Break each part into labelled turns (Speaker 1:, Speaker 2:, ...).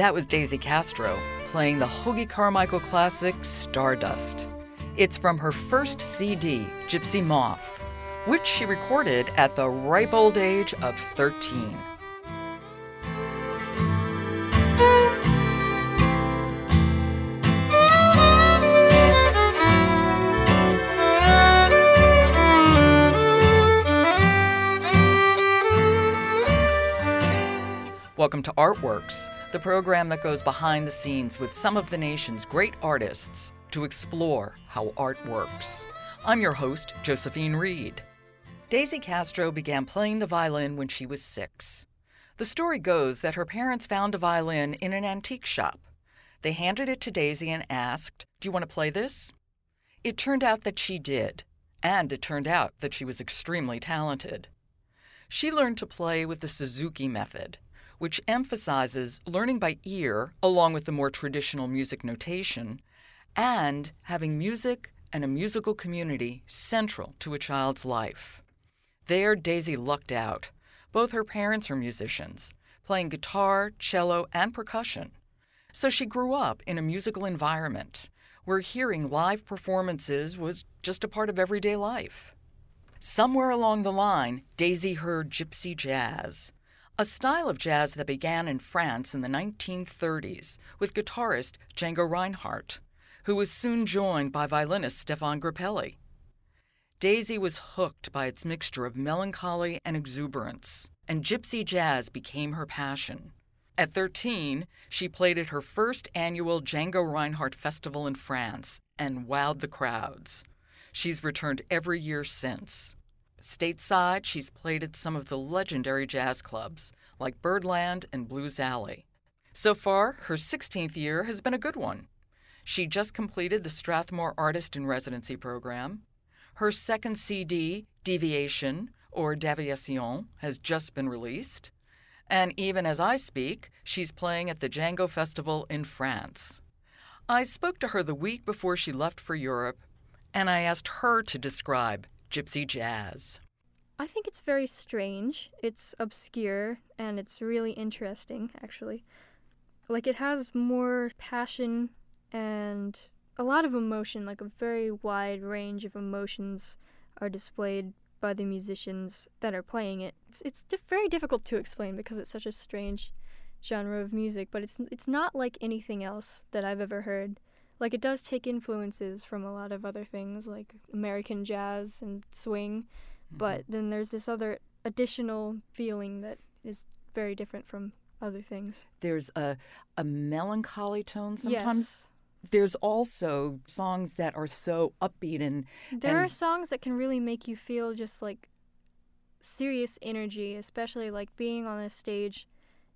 Speaker 1: That was Daisy Castro playing the Hoagy Carmichael classic Stardust. It's from her first CD, Gypsy Moth, which she recorded at the ripe old age of 13. Welcome to Artworks, the program that goes behind the scenes with some of the nation's great artists to explore how art works. I'm your host, Josephine Reed. Daisy Castro began playing the violin when she was six. The story goes that her parents found a violin in an antique shop. They handed it to Daisy and asked, Do you want to play this? It turned out that she did, and it turned out that she was extremely talented. She learned to play with the Suzuki method, which emphasizes learning by ear along with the more traditional music notation, and having music and a musical community central to a child's life. There, Daisy lucked out. Both her parents are musicians, playing guitar, cello, and percussion. So she grew up in a musical environment where hearing live performances was just a part of everyday life. Somewhere along the line, Daisy heard gypsy jazz, a style of jazz that began in France in the 1930s with guitarist Django Reinhardt, who was soon joined by violinist Stéphane Grappelli. Daisy was hooked by its mixture of melancholy and exuberance, and gypsy jazz became her passion. At 13, she played at her first annual Django Reinhardt Festival in France and wowed the crowds. She's returned every year since. Stateside, she's played at some of the legendary jazz clubs like Birdland and Blues Alley. So far, her 16th year has been a good one. She just completed the Strathmore Artist in Residency program. Her second CD, Deviation, or Deviation, has just been released. And even as I speak, she's playing at the Django Festival in France. I spoke to her the week before she left for Europe, and I asked her to describe gypsy jazz?
Speaker 2: I think it's very strange. It's obscure and it's really interesting, actually. Like, it has more passion and a lot of emotion, like, a very wide range of emotions are displayed by the musicians that are playing it. It's, it's di- very difficult to explain because it's such a strange genre of music, but it's, it's not like anything else that I've ever heard like it does take influences from a lot of other things like American jazz and swing, mm-hmm. but then there's this other additional feeling that is very different from other things.
Speaker 1: There's a a melancholy tone sometimes.
Speaker 2: Yes.
Speaker 1: There's also songs that are so upbeat and
Speaker 2: there
Speaker 1: and
Speaker 2: are songs that can really make you feel just like serious energy, especially like being on a stage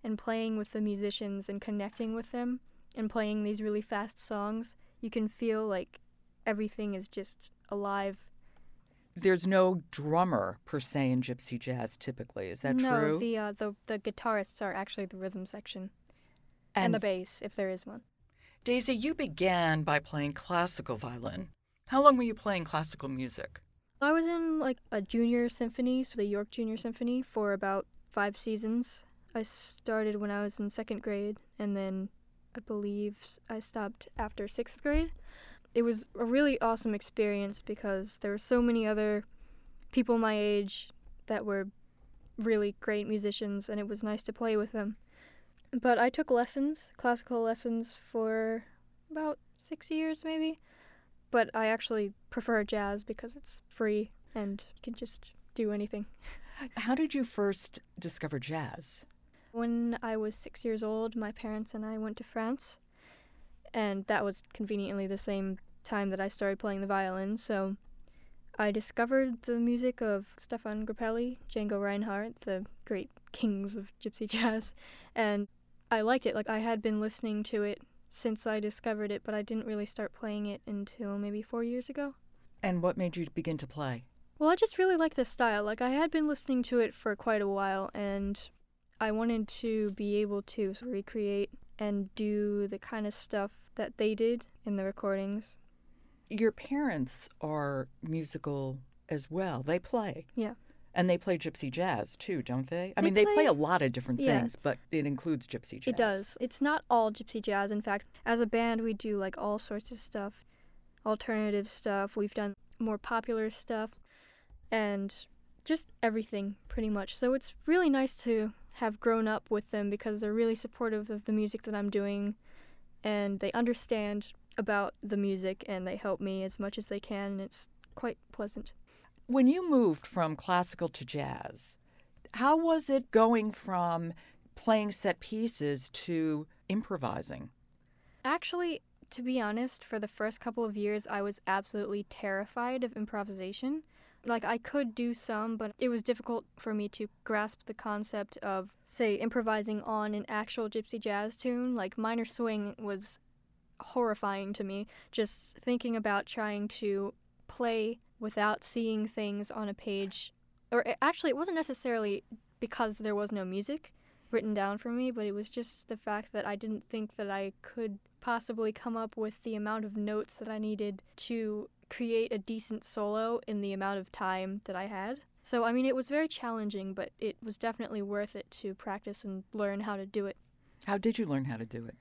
Speaker 2: and playing with the musicians and connecting with them and playing these really fast songs, you can feel like everything is just alive.
Speaker 1: There's no drummer per se in gypsy jazz typically. Is that
Speaker 2: no,
Speaker 1: true?
Speaker 2: No, the uh, the the guitarists are actually the rhythm section and, and the bass if there is one.
Speaker 1: Daisy, you began by playing classical violin. How long were you playing classical music?
Speaker 2: I was in like a junior symphony, so the York Junior Symphony, for about five seasons. I started when I was in second grade, and then I believe I stopped after sixth grade. It was a really awesome experience because there were so many other people my age that were really great musicians, and it was nice to play with them. But I took lessons, classical lessons, for about six years maybe. But I actually prefer jazz because it's free and you can just do anything.
Speaker 1: How did you first discover jazz?
Speaker 2: When I was six years old, my parents and I went to France, and that was conveniently the same time that I started playing the violin. So I discovered the music of Stéphane Grappelli, Django Reinhardt, the great kings of gypsy jazz, and I like it. Like I had been listening to it since I discovered it, but I didn't really start playing it until maybe four years ago.
Speaker 1: And what made you begin to play?
Speaker 2: Well, I just really like the style. Like I had been listening to it for quite a while, and I wanted to be able to recreate and do the kind of stuff that they did in the recordings.
Speaker 1: Your parents are musical as well. They play.
Speaker 2: Yeah.
Speaker 1: And they play gypsy jazz too, don't they? I
Speaker 2: They
Speaker 1: mean, they play
Speaker 2: play-
Speaker 1: a lot of different
Speaker 2: Yeah.
Speaker 1: things, but it includes gypsy jazz.
Speaker 2: It does. It's not all gypsy jazz. In fact, as a band, we do like all sorts of stuff alternative stuff. We've done more popular stuff and just everything pretty much. So it's really nice to have grown up with them because they're really supportive of the music that I'm doing and they understand about the music and they help me as much as they can and it's quite pleasant.
Speaker 1: When you moved from classical to jazz, how was it going from playing set pieces to improvising?
Speaker 2: Actually, to be honest, for the first couple of years, I was absolutely terrified of improvisation. Like, I could do some, but it was difficult for me to grasp the concept of, say, improvising on an actual gypsy jazz tune. Like, minor swing was horrifying to me. Just thinking about trying to play without seeing things on a page. Or actually, it wasn't necessarily because there was no music written down for me, but it was just the fact that I didn't think that I could possibly come up with the amount of notes that I needed to create a decent solo in the amount of time that I had. So, I mean, it was very challenging, but it was definitely worth it to practice and learn how to do it.
Speaker 1: How did you learn how to do it?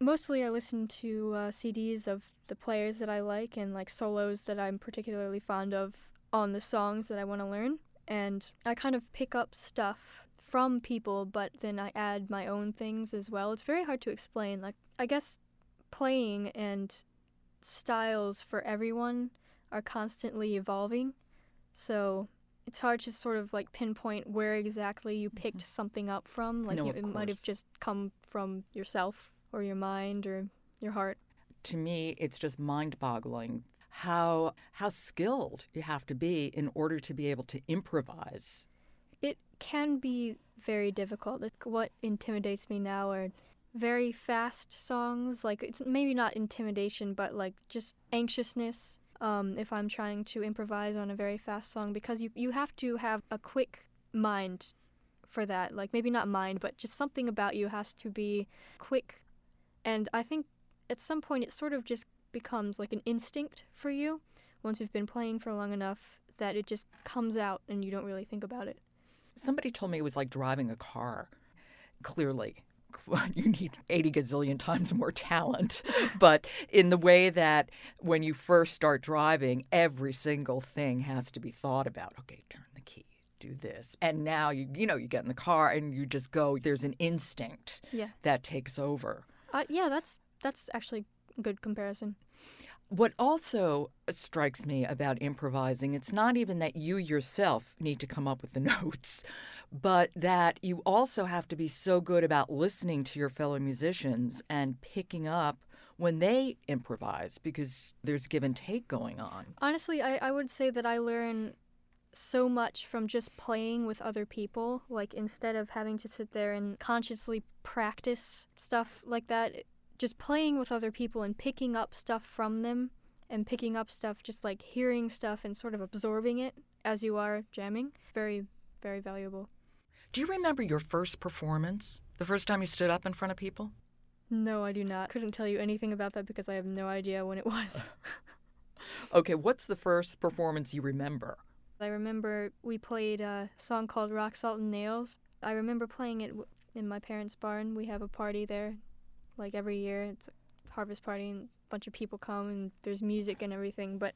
Speaker 2: Mostly, I listen to uh, CDs of the players that I like and like solos that I'm particularly fond of on the songs that I want to learn. And I kind of pick up stuff from people, but then I add my own things as well. It's very hard to explain. Like, I guess playing and styles for everyone are constantly evolving. So it's hard to sort of like pinpoint where exactly you mm-hmm. picked something up from. Like
Speaker 1: No,
Speaker 2: you, it might have just come from yourself or your mind or your heart.
Speaker 1: To me, it's just mind-boggling how how skilled you have to be in order to be able to improvise.
Speaker 2: It can be very difficult. Like, What intimidates me now are very fast songs. Like it's maybe not intimidation, but like just anxiousness. Um, if I'm trying to improvise on a very fast song, because you you have to have a quick mind for that. Like maybe not mind, but just something about you has to be quick. And I think at some point it sort of just becomes like an instinct for you once you've been playing for long enough that it just comes out and you don't really think about it.
Speaker 1: Somebody told me it was like driving a car. Clearly, you need 80 gazillion times more talent. but in the way that when you first start driving, every single thing has to be thought about. Okay, turn the key, do this. And now you you know, you get in the car and you just go, there's an instinct
Speaker 2: Yeah.
Speaker 1: that takes over.
Speaker 2: Uh, yeah, that's that's actually a good comparison.
Speaker 1: What also strikes me about improvising, it's not even that you yourself need to come up with the notes, but that you also have to be so good about listening to your fellow musicians and picking up when they improvise because there's give and take going on.
Speaker 2: Honestly, I, I would say that I learn so much from just playing with other people. Like instead of having to sit there and consciously practice stuff like that, just playing with other people and picking up stuff from them and picking up stuff, just like hearing stuff and sort of absorbing it as you are jamming. Very, very valuable.
Speaker 1: Do you remember your first performance? The first time you stood up in front of people?
Speaker 2: No, I do not. Couldn't tell you anything about that because I have no idea when it was.
Speaker 1: Okay, what's the first performance you remember?
Speaker 2: I remember we played a song called Rock Salt and Nails. I remember playing it in my parents' barn. We have a party there, like every year. It's a harvest party, and a bunch of people come, and there's music and everything. But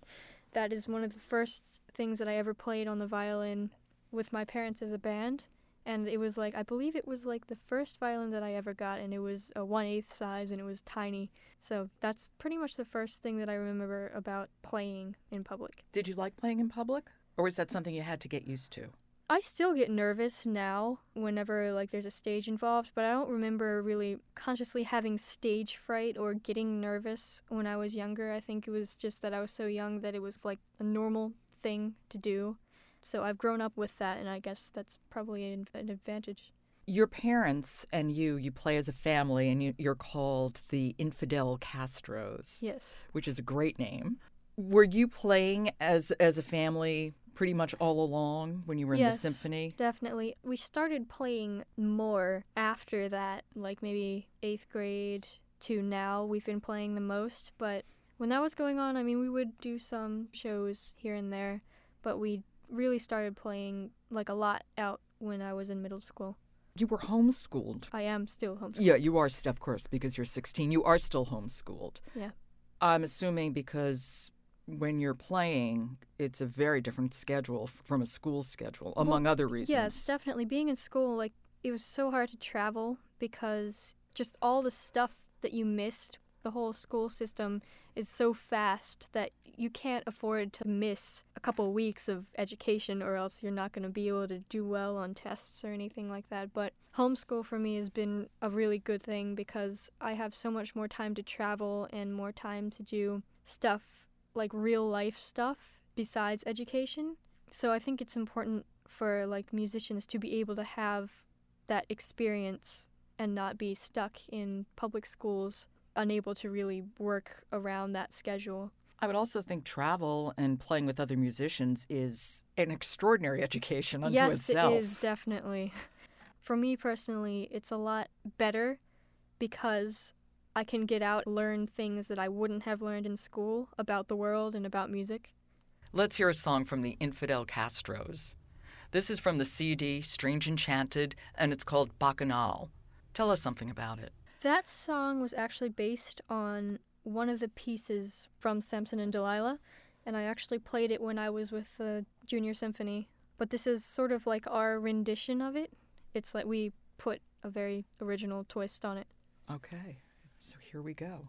Speaker 2: that is one of the first things that I ever played on the violin with my parents as a band. And it was like, I believe it was like the first violin that I ever got, and it was a 1 8 size, and it was tiny. So that's pretty much the first thing that I remember about playing in public.
Speaker 1: Did you like playing in public? Or was that something you had to get used to?
Speaker 2: I still get nervous now whenever like there's a stage involved, but I don't remember really consciously having stage fright or getting nervous when I was younger. I think it was just that I was so young that it was like a normal thing to do. So I've grown up with that, and I guess that's probably an, an advantage.
Speaker 1: Your parents and you, you play as a family, and you, you're called the Infidel Castros,
Speaker 2: Yes.
Speaker 1: which is a great name. Were you playing as as a family pretty much all along when you were in the symphony?
Speaker 2: Definitely. We started playing more after that, like maybe eighth grade to now. We've been playing the most, but when that was going on, I mean, we would do some shows here and there, but we really started playing like a lot out when I was in middle school.
Speaker 1: You were homeschooled.
Speaker 2: I am still homeschooled.
Speaker 1: Yeah, you are, of course, because you're 16. You are still homeschooled.
Speaker 2: Yeah.
Speaker 1: I'm assuming because when you're playing, it's a very different schedule from a school schedule,
Speaker 2: Well,
Speaker 1: among other reasons.
Speaker 2: Yes, definitely. Being in school, like, it was so hard to travel because just all the stuff that you missed, the whole school system is so fast that you can't afford to miss a couple weeks of education or else you're not going to be able to do well on tests or anything like that. But homeschool for me has been a really good thing because I have so much more time to travel and more time to do stuff like real life stuff besides education. So I think it's important for like musicians to be able to have that experience and not be stuck in public schools unable to really work around that schedule.
Speaker 1: I would also think travel and playing with other musicians is an extraordinary education unto
Speaker 2: yes,
Speaker 1: itself.
Speaker 2: it is definitely. For me personally, it's a lot better because I can get out, learn things that I wouldn't have learned in school about the world and about music.
Speaker 1: Let's hear a song from the Infidel Castros. This is from the CD Strange Enchanted, and it's called Bacchanal. Tell us something about it.
Speaker 2: That song was actually based on one of the pieces from Samson and Delilah, and I actually played it when I was with the Junior Symphony. But this is sort of like our rendition of it. It's like we put a very original twist on it.
Speaker 1: Okay, so here we go.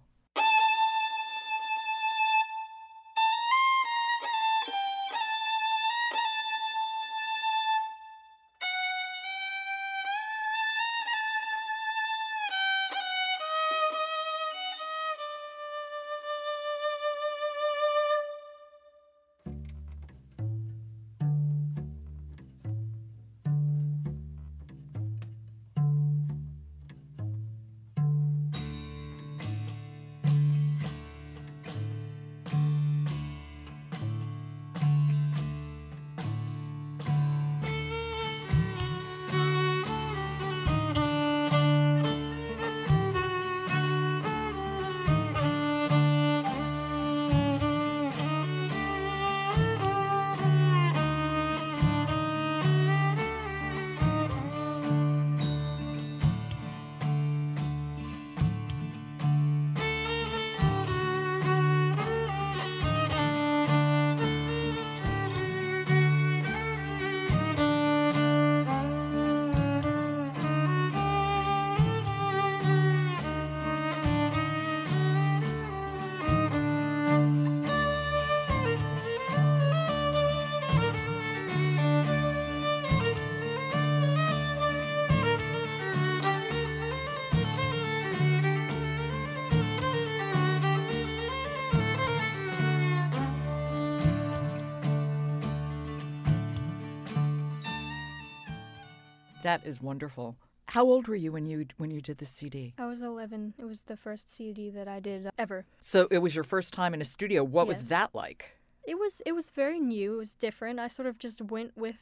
Speaker 1: That is wonderful. How old were you when you when you did the CD?
Speaker 2: I was 11. It was the first CD that I did ever.
Speaker 1: So it was your first time in a studio. What was that like?
Speaker 2: It was it was very new. It was different. I sort of just went with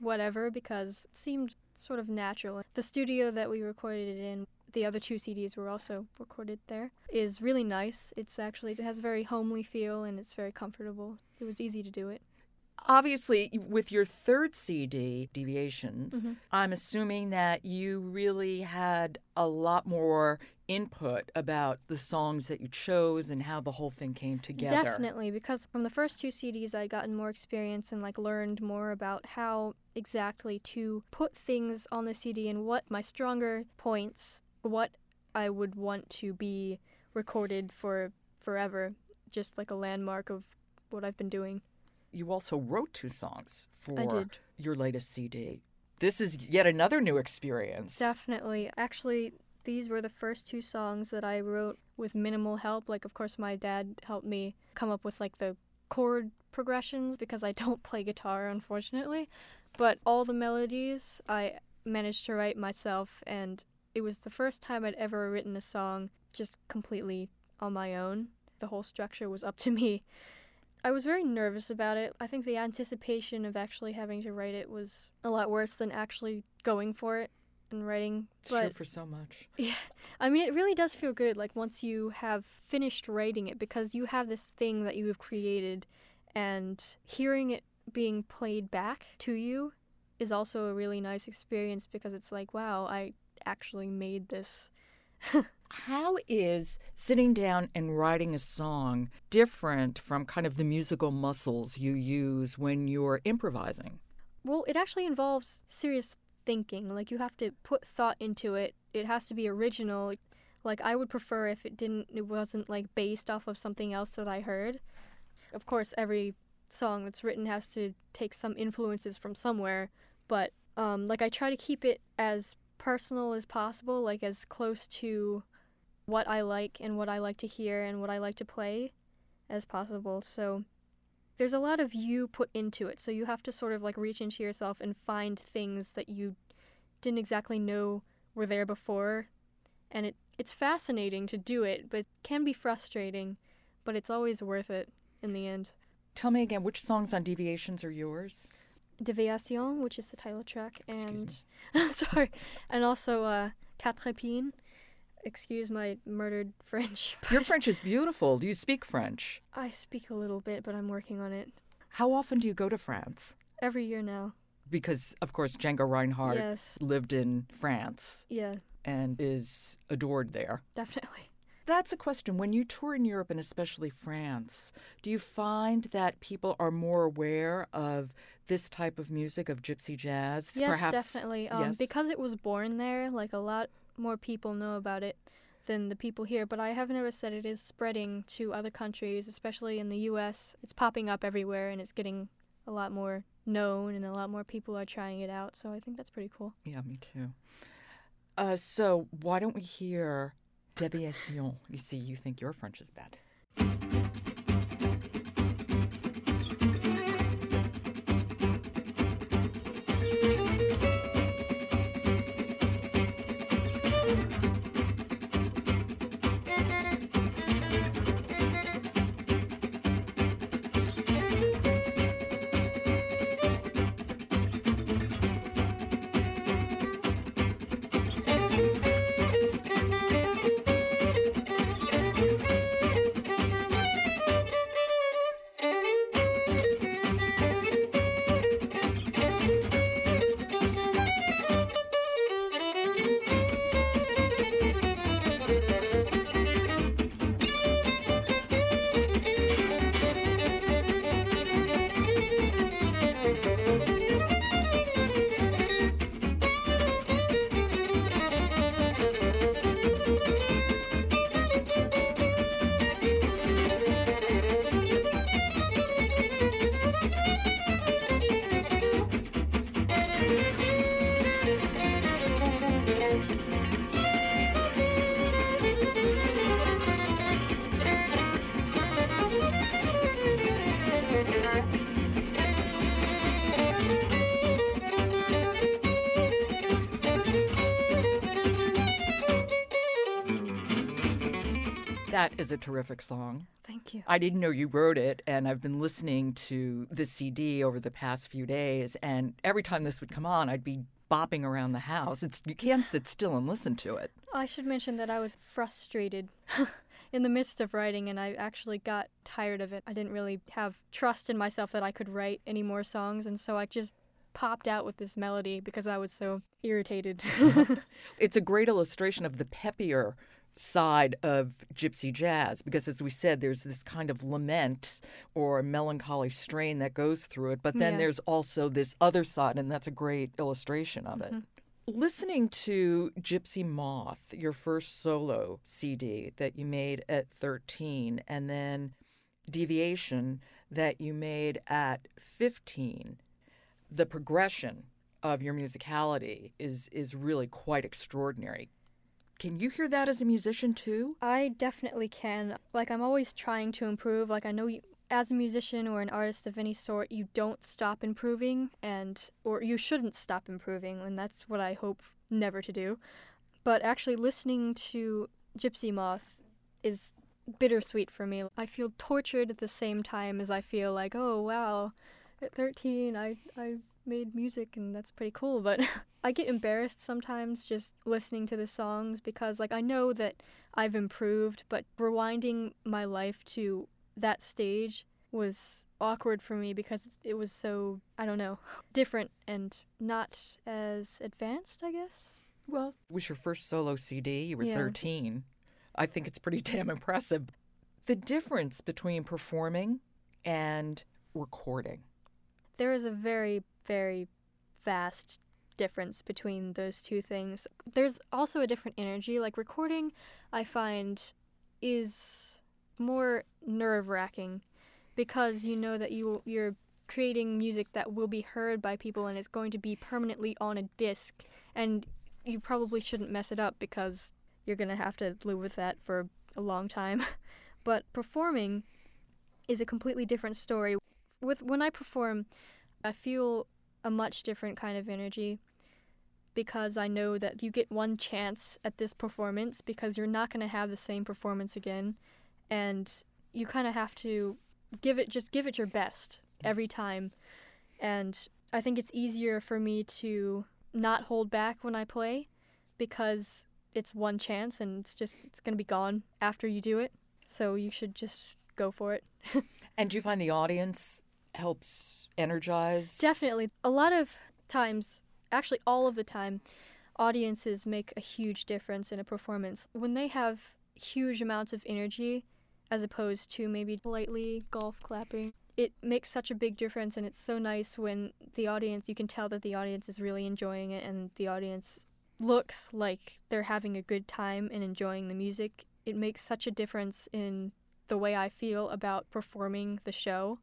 Speaker 2: whatever because it seemed sort of natural. The studio that we recorded it in, the other two CDs were also recorded there, is really nice. It's actually it has a very homely feel and it's very comfortable. It was easy to do it.
Speaker 1: Obviously, with your third CD, Deviations,
Speaker 2: Mhm.
Speaker 1: I'm assuming that you really had a lot more input about the songs that you chose and how the whole thing came together.
Speaker 2: Definitely, because from the first two CDs, I'd gotten more experience and like learned more about how exactly to put things on the CD and what my stronger points, what I would want to be recorded for forever, just like a landmark of what I've been doing.
Speaker 1: You also wrote two songs for your latest CD. This is yet another new experience.
Speaker 2: Definitely. Actually, these were the first two songs that I wrote with minimal help. Like, of course, my dad helped me come up with like the chord progressions because I don't play guitar, unfortunately. But all the melodies I managed to write myself, and it was the first time I'd ever written a song just completely on my own. The whole structure was up to me. I was very nervous about it. I think the anticipation of actually having to write it was a lot worse than actually going for it and writing.
Speaker 1: It's
Speaker 2: but
Speaker 1: true for so much.
Speaker 2: yeah, I mean, it really does feel good. Like once you have finished writing it, because you have this thing that you have created, and hearing it being played back to you is also a really nice experience because it's like, wow, I actually made this.
Speaker 1: How is sitting down and writing a song different from kind of the musical muscles you use when you're improvising?
Speaker 2: Well, it actually involves serious thinking. Like you have to put thought into it. It has to be original. Like I would prefer if it didn't it wasn't like based off of something else that I heard. Of course, every song that's written has to take some influences from somewhere, but um, like I try to keep it as personal as possible, like as close to what I like and what I like to hear and what I like to play as possible. So there's a lot of you put into it. So you have to sort of like reach into yourself and find things that you didn't exactly know were there before. And it it's fascinating to do it, but it can be frustrating, but it's always worth it in the end.
Speaker 1: Tell me again, which songs on Deviations are yours?
Speaker 2: Deviation, which is the title track,
Speaker 1: Excuse
Speaker 2: and sorry, and also uh, Quatre Épines. Excuse my murdered French.
Speaker 1: Your French is beautiful. Do you speak French?
Speaker 2: I speak a little bit, but I'm working on it.
Speaker 1: How often do you go to France?
Speaker 2: Every year now.
Speaker 1: Because, of course, Django Reinhardt
Speaker 2: Yes.
Speaker 1: lived in France
Speaker 2: Yeah,
Speaker 1: and is adored there.
Speaker 2: definitely.
Speaker 1: That's a question. When you tour in Europe and especially France, do you find that people are more aware of this type of music, of gypsy jazz?
Speaker 2: Yes,
Speaker 1: Perhaps,
Speaker 2: definitely. Um,
Speaker 1: yes?
Speaker 2: Because it was born there, like a lot more people know about it than the people here. But I have noticed that it is spreading to other countries, especially in the U.S. It's popping up everywhere, and it's getting a lot more known, and a lot more people are trying it out. So I think that's pretty cool.
Speaker 1: Yeah, me too. Uh, so why don't we hear Deviation? You see, you think your French is bad. Is a terrific song.
Speaker 2: Thank you.
Speaker 1: I didn't know you wrote it, and I've been listening to the CD over the past few days, and every time this would come on, I'd be bopping around the house. It's you can't sit still and listen to it.
Speaker 2: I should mention that I was frustrated in the midst of writing, and I actually got tired of it. I didn't really have trust in myself that I could write any more songs, and so I just popped out with this melody because I was so irritated.
Speaker 1: It's a great illustration of the peppier side of gypsy jazz because as we said there's this kind of lament or melancholy strain that goes through it but then
Speaker 2: Yeah.
Speaker 1: there's also this other side and that's a great illustration of it. Mm-hmm. Listening to gypsy moth your first solo cd that you made at 13 and then deviation that you made at 15 the progression of your musicality is is really quite extraordinary can you hear that as a musician too?
Speaker 2: I definitely can. Like, I'm always trying to improve. Like, I know you, as a musician or an artist of any sort, you don't stop improving, and or you shouldn't stop improving, and that's what I hope never to do. But actually, listening to Gypsy Moth is bittersweet for me. I feel tortured at the same time as I feel like, oh wow, at 13 I I made music and that's pretty cool, but I get embarrassed sometimes just listening to the songs because like I know that I've improved, but rewinding my life to that stage was awkward for me because it was so, I don't know, different and not as advanced, I guess.
Speaker 1: Well, it was your first solo CD. You were
Speaker 2: Yeah.
Speaker 1: 13. I think it's pretty damn impressive. The difference between performing and recording.
Speaker 2: There is a very, very vast difference between those two things. There's also a different energy. Like recording, I find, is more nerve wracking because you know that you you're creating music that will be heard by people and is going to be permanently on a disc and you probably shouldn't mess it up because you're going to have to live with that for a long time. but performing is a completely different story. With when I perform, I feel a much different kind of energy because I know that you get one chance at this performance because you're not going to have the same performance again and you kind of have to give it just give it your best every time and I think it's easier for me to not hold back when I play because it's one chance and it's just it's going to be gone after you do it so you should just go for it
Speaker 1: And do you find the audience helps energize?
Speaker 2: Definitely. A lot of times, actually, all of the time, audiences make a huge difference in a performance. When they have huge amounts of energy, as opposed to maybe lightly golf clapping, it makes such a big difference. And it's so nice when the audience, you can tell that the audience is really enjoying it and the audience looks like they're having a good time and enjoying the music. It makes such a difference in the way I feel about performing the show.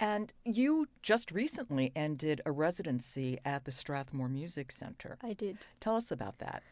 Speaker 1: And you just recently ended a residency at the Strathmore Music Center.
Speaker 2: I did.
Speaker 1: Tell us about that.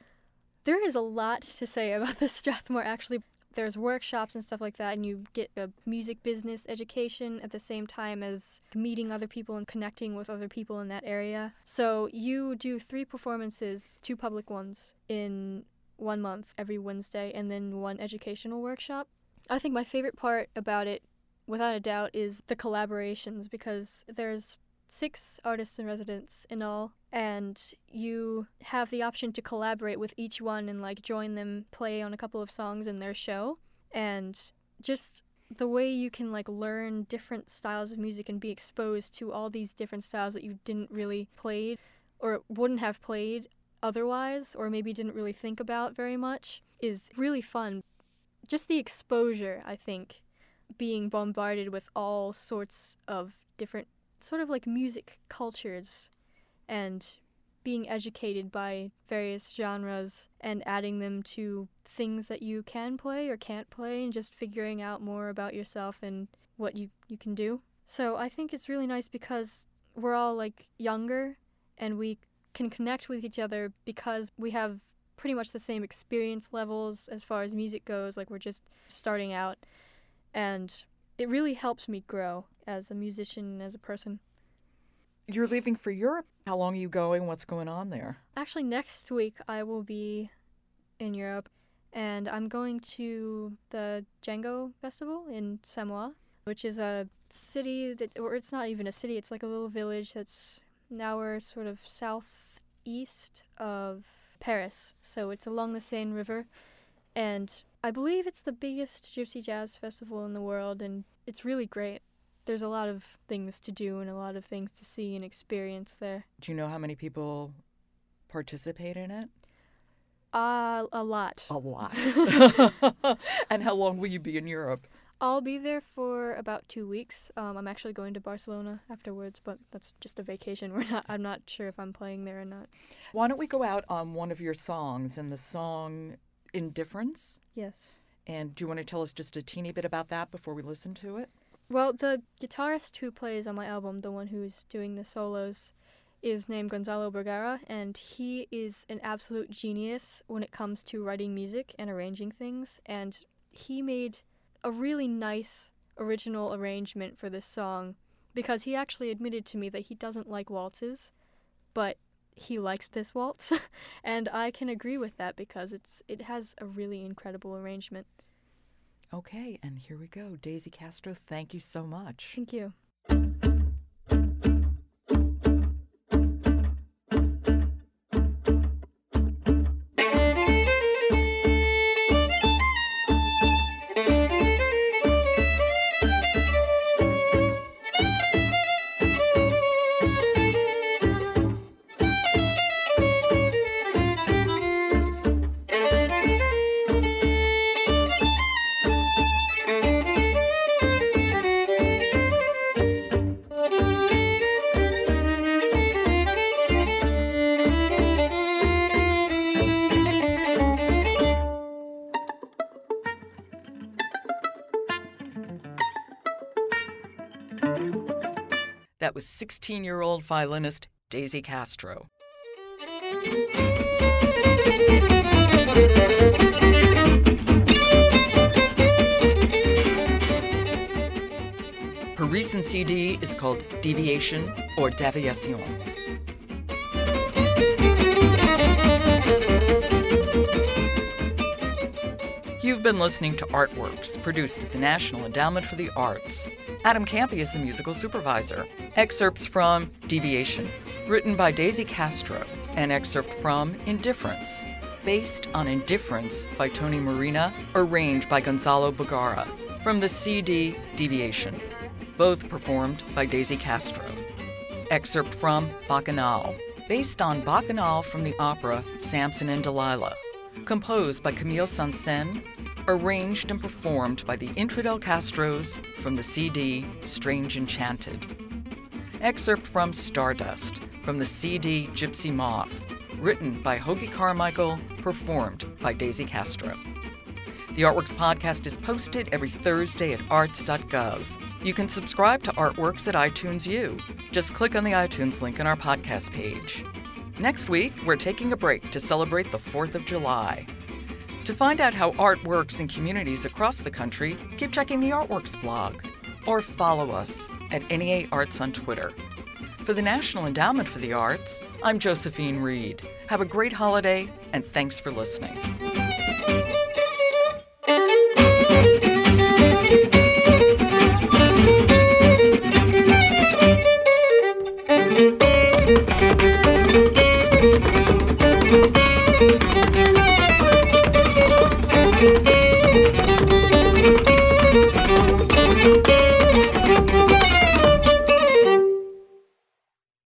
Speaker 2: There is a lot to say about the Strathmore actually. There's workshops and stuff like that, and you get a music business education at the same time as meeting other people and connecting with other people in that area. So you do three performances, two public ones, in one month every Wednesday, and then one educational workshop. I think my favorite part about it, without a doubt, is the collaborations because there's six artists in residence in all and you have the option to collaborate with each one and like join them play on a couple of songs in their show. And just the way you can like learn different styles of music and be exposed to all these different styles that you didn't really played or wouldn't have played otherwise or maybe didn't really think about very much is really fun. Just the exposure i think being bombarded with all sorts of different sort of like music cultures and being educated by various genres and adding them to things that you can play or can't play and just figuring out more about yourself and what you, you can do. So I think it's really nice because we're all like younger and we can connect with each other because we have pretty much the same experience levels as far as music goes. Like we're just starting out and it really helps me grow as a musician and as a person.
Speaker 1: You're leaving for Europe. How long are you going? What's going on there?
Speaker 2: Actually, next week I will be in Europe and I'm going to the Django Festival in Samois, which is a city that, or it's not even a city, it's like a little village that's an hour sort of southeast of Paris. So it's along the Seine River. And I believe it's the biggest gypsy jazz festival in the world, and it's really great. There's a lot of things to do and a lot of things to see and experience there.
Speaker 1: Do you know how many people participate in it?
Speaker 2: Uh, a lot.
Speaker 1: A lot. and how long will you be in Europe?
Speaker 2: I'll be there for about two weeks. Um, I'm actually going to Barcelona afterwards, but that's just a vacation. We're not. I'm not sure if I'm playing there or not.
Speaker 1: Why don't we go out on one of your songs and the song Indifference?
Speaker 2: Yes.
Speaker 1: And do you want to tell us just a teeny bit about that before we listen to it?
Speaker 2: Well, the guitarist who plays on my album, the one who's doing the solos, is named Gonzalo Bergara, and he is an absolute genius when it comes to writing music and arranging things. And he made a really nice original arrangement for this song because he actually admitted to me that he doesn't like waltzes, but he likes this waltz, and I can agree with that because it's it has a really incredible arrangement.
Speaker 1: Okay, and here we go. Daisy Castro, thank you so much.
Speaker 2: Thank you.
Speaker 1: With 16 year old violinist Daisy Castro. Her recent CD is called Deviation or Deviation. You've been listening to Artworks, produced at the National Endowment for the Arts. Adam Kampe is the musical supervisor. Excerpts from Deviation, written by Daisy Castro. An excerpt from Indifference, based on Indifference by Tony Murena, arranged by Gonzalo Bergara, from the CD Deviation, both performed by Daisy Castro. Excerpt from Bacchanal, based on Bacchanal from the opera Samson and Delilah, composed by Camille Saint-Saëns, arranged and performed by the Infidel Castros from the CD Strange Enchanted. Excerpt from Stardust from the CD Gypsy Moth, written by Hoagy Carmichael, performed by Daisy Castro. The Artworks podcast is posted every Thursday at arts.gov. You can subscribe to Artworks at iTunes U. Just click on the iTunes link on our podcast page. Next week, we're taking a break to celebrate the 4th of July. To find out how art works in communities across the country, keep checking the Artworks blog or follow us at NEA Arts on Twitter. For the National Endowment for the Arts, I'm Josephine Reed. Have a great holiday, and thanks for listening.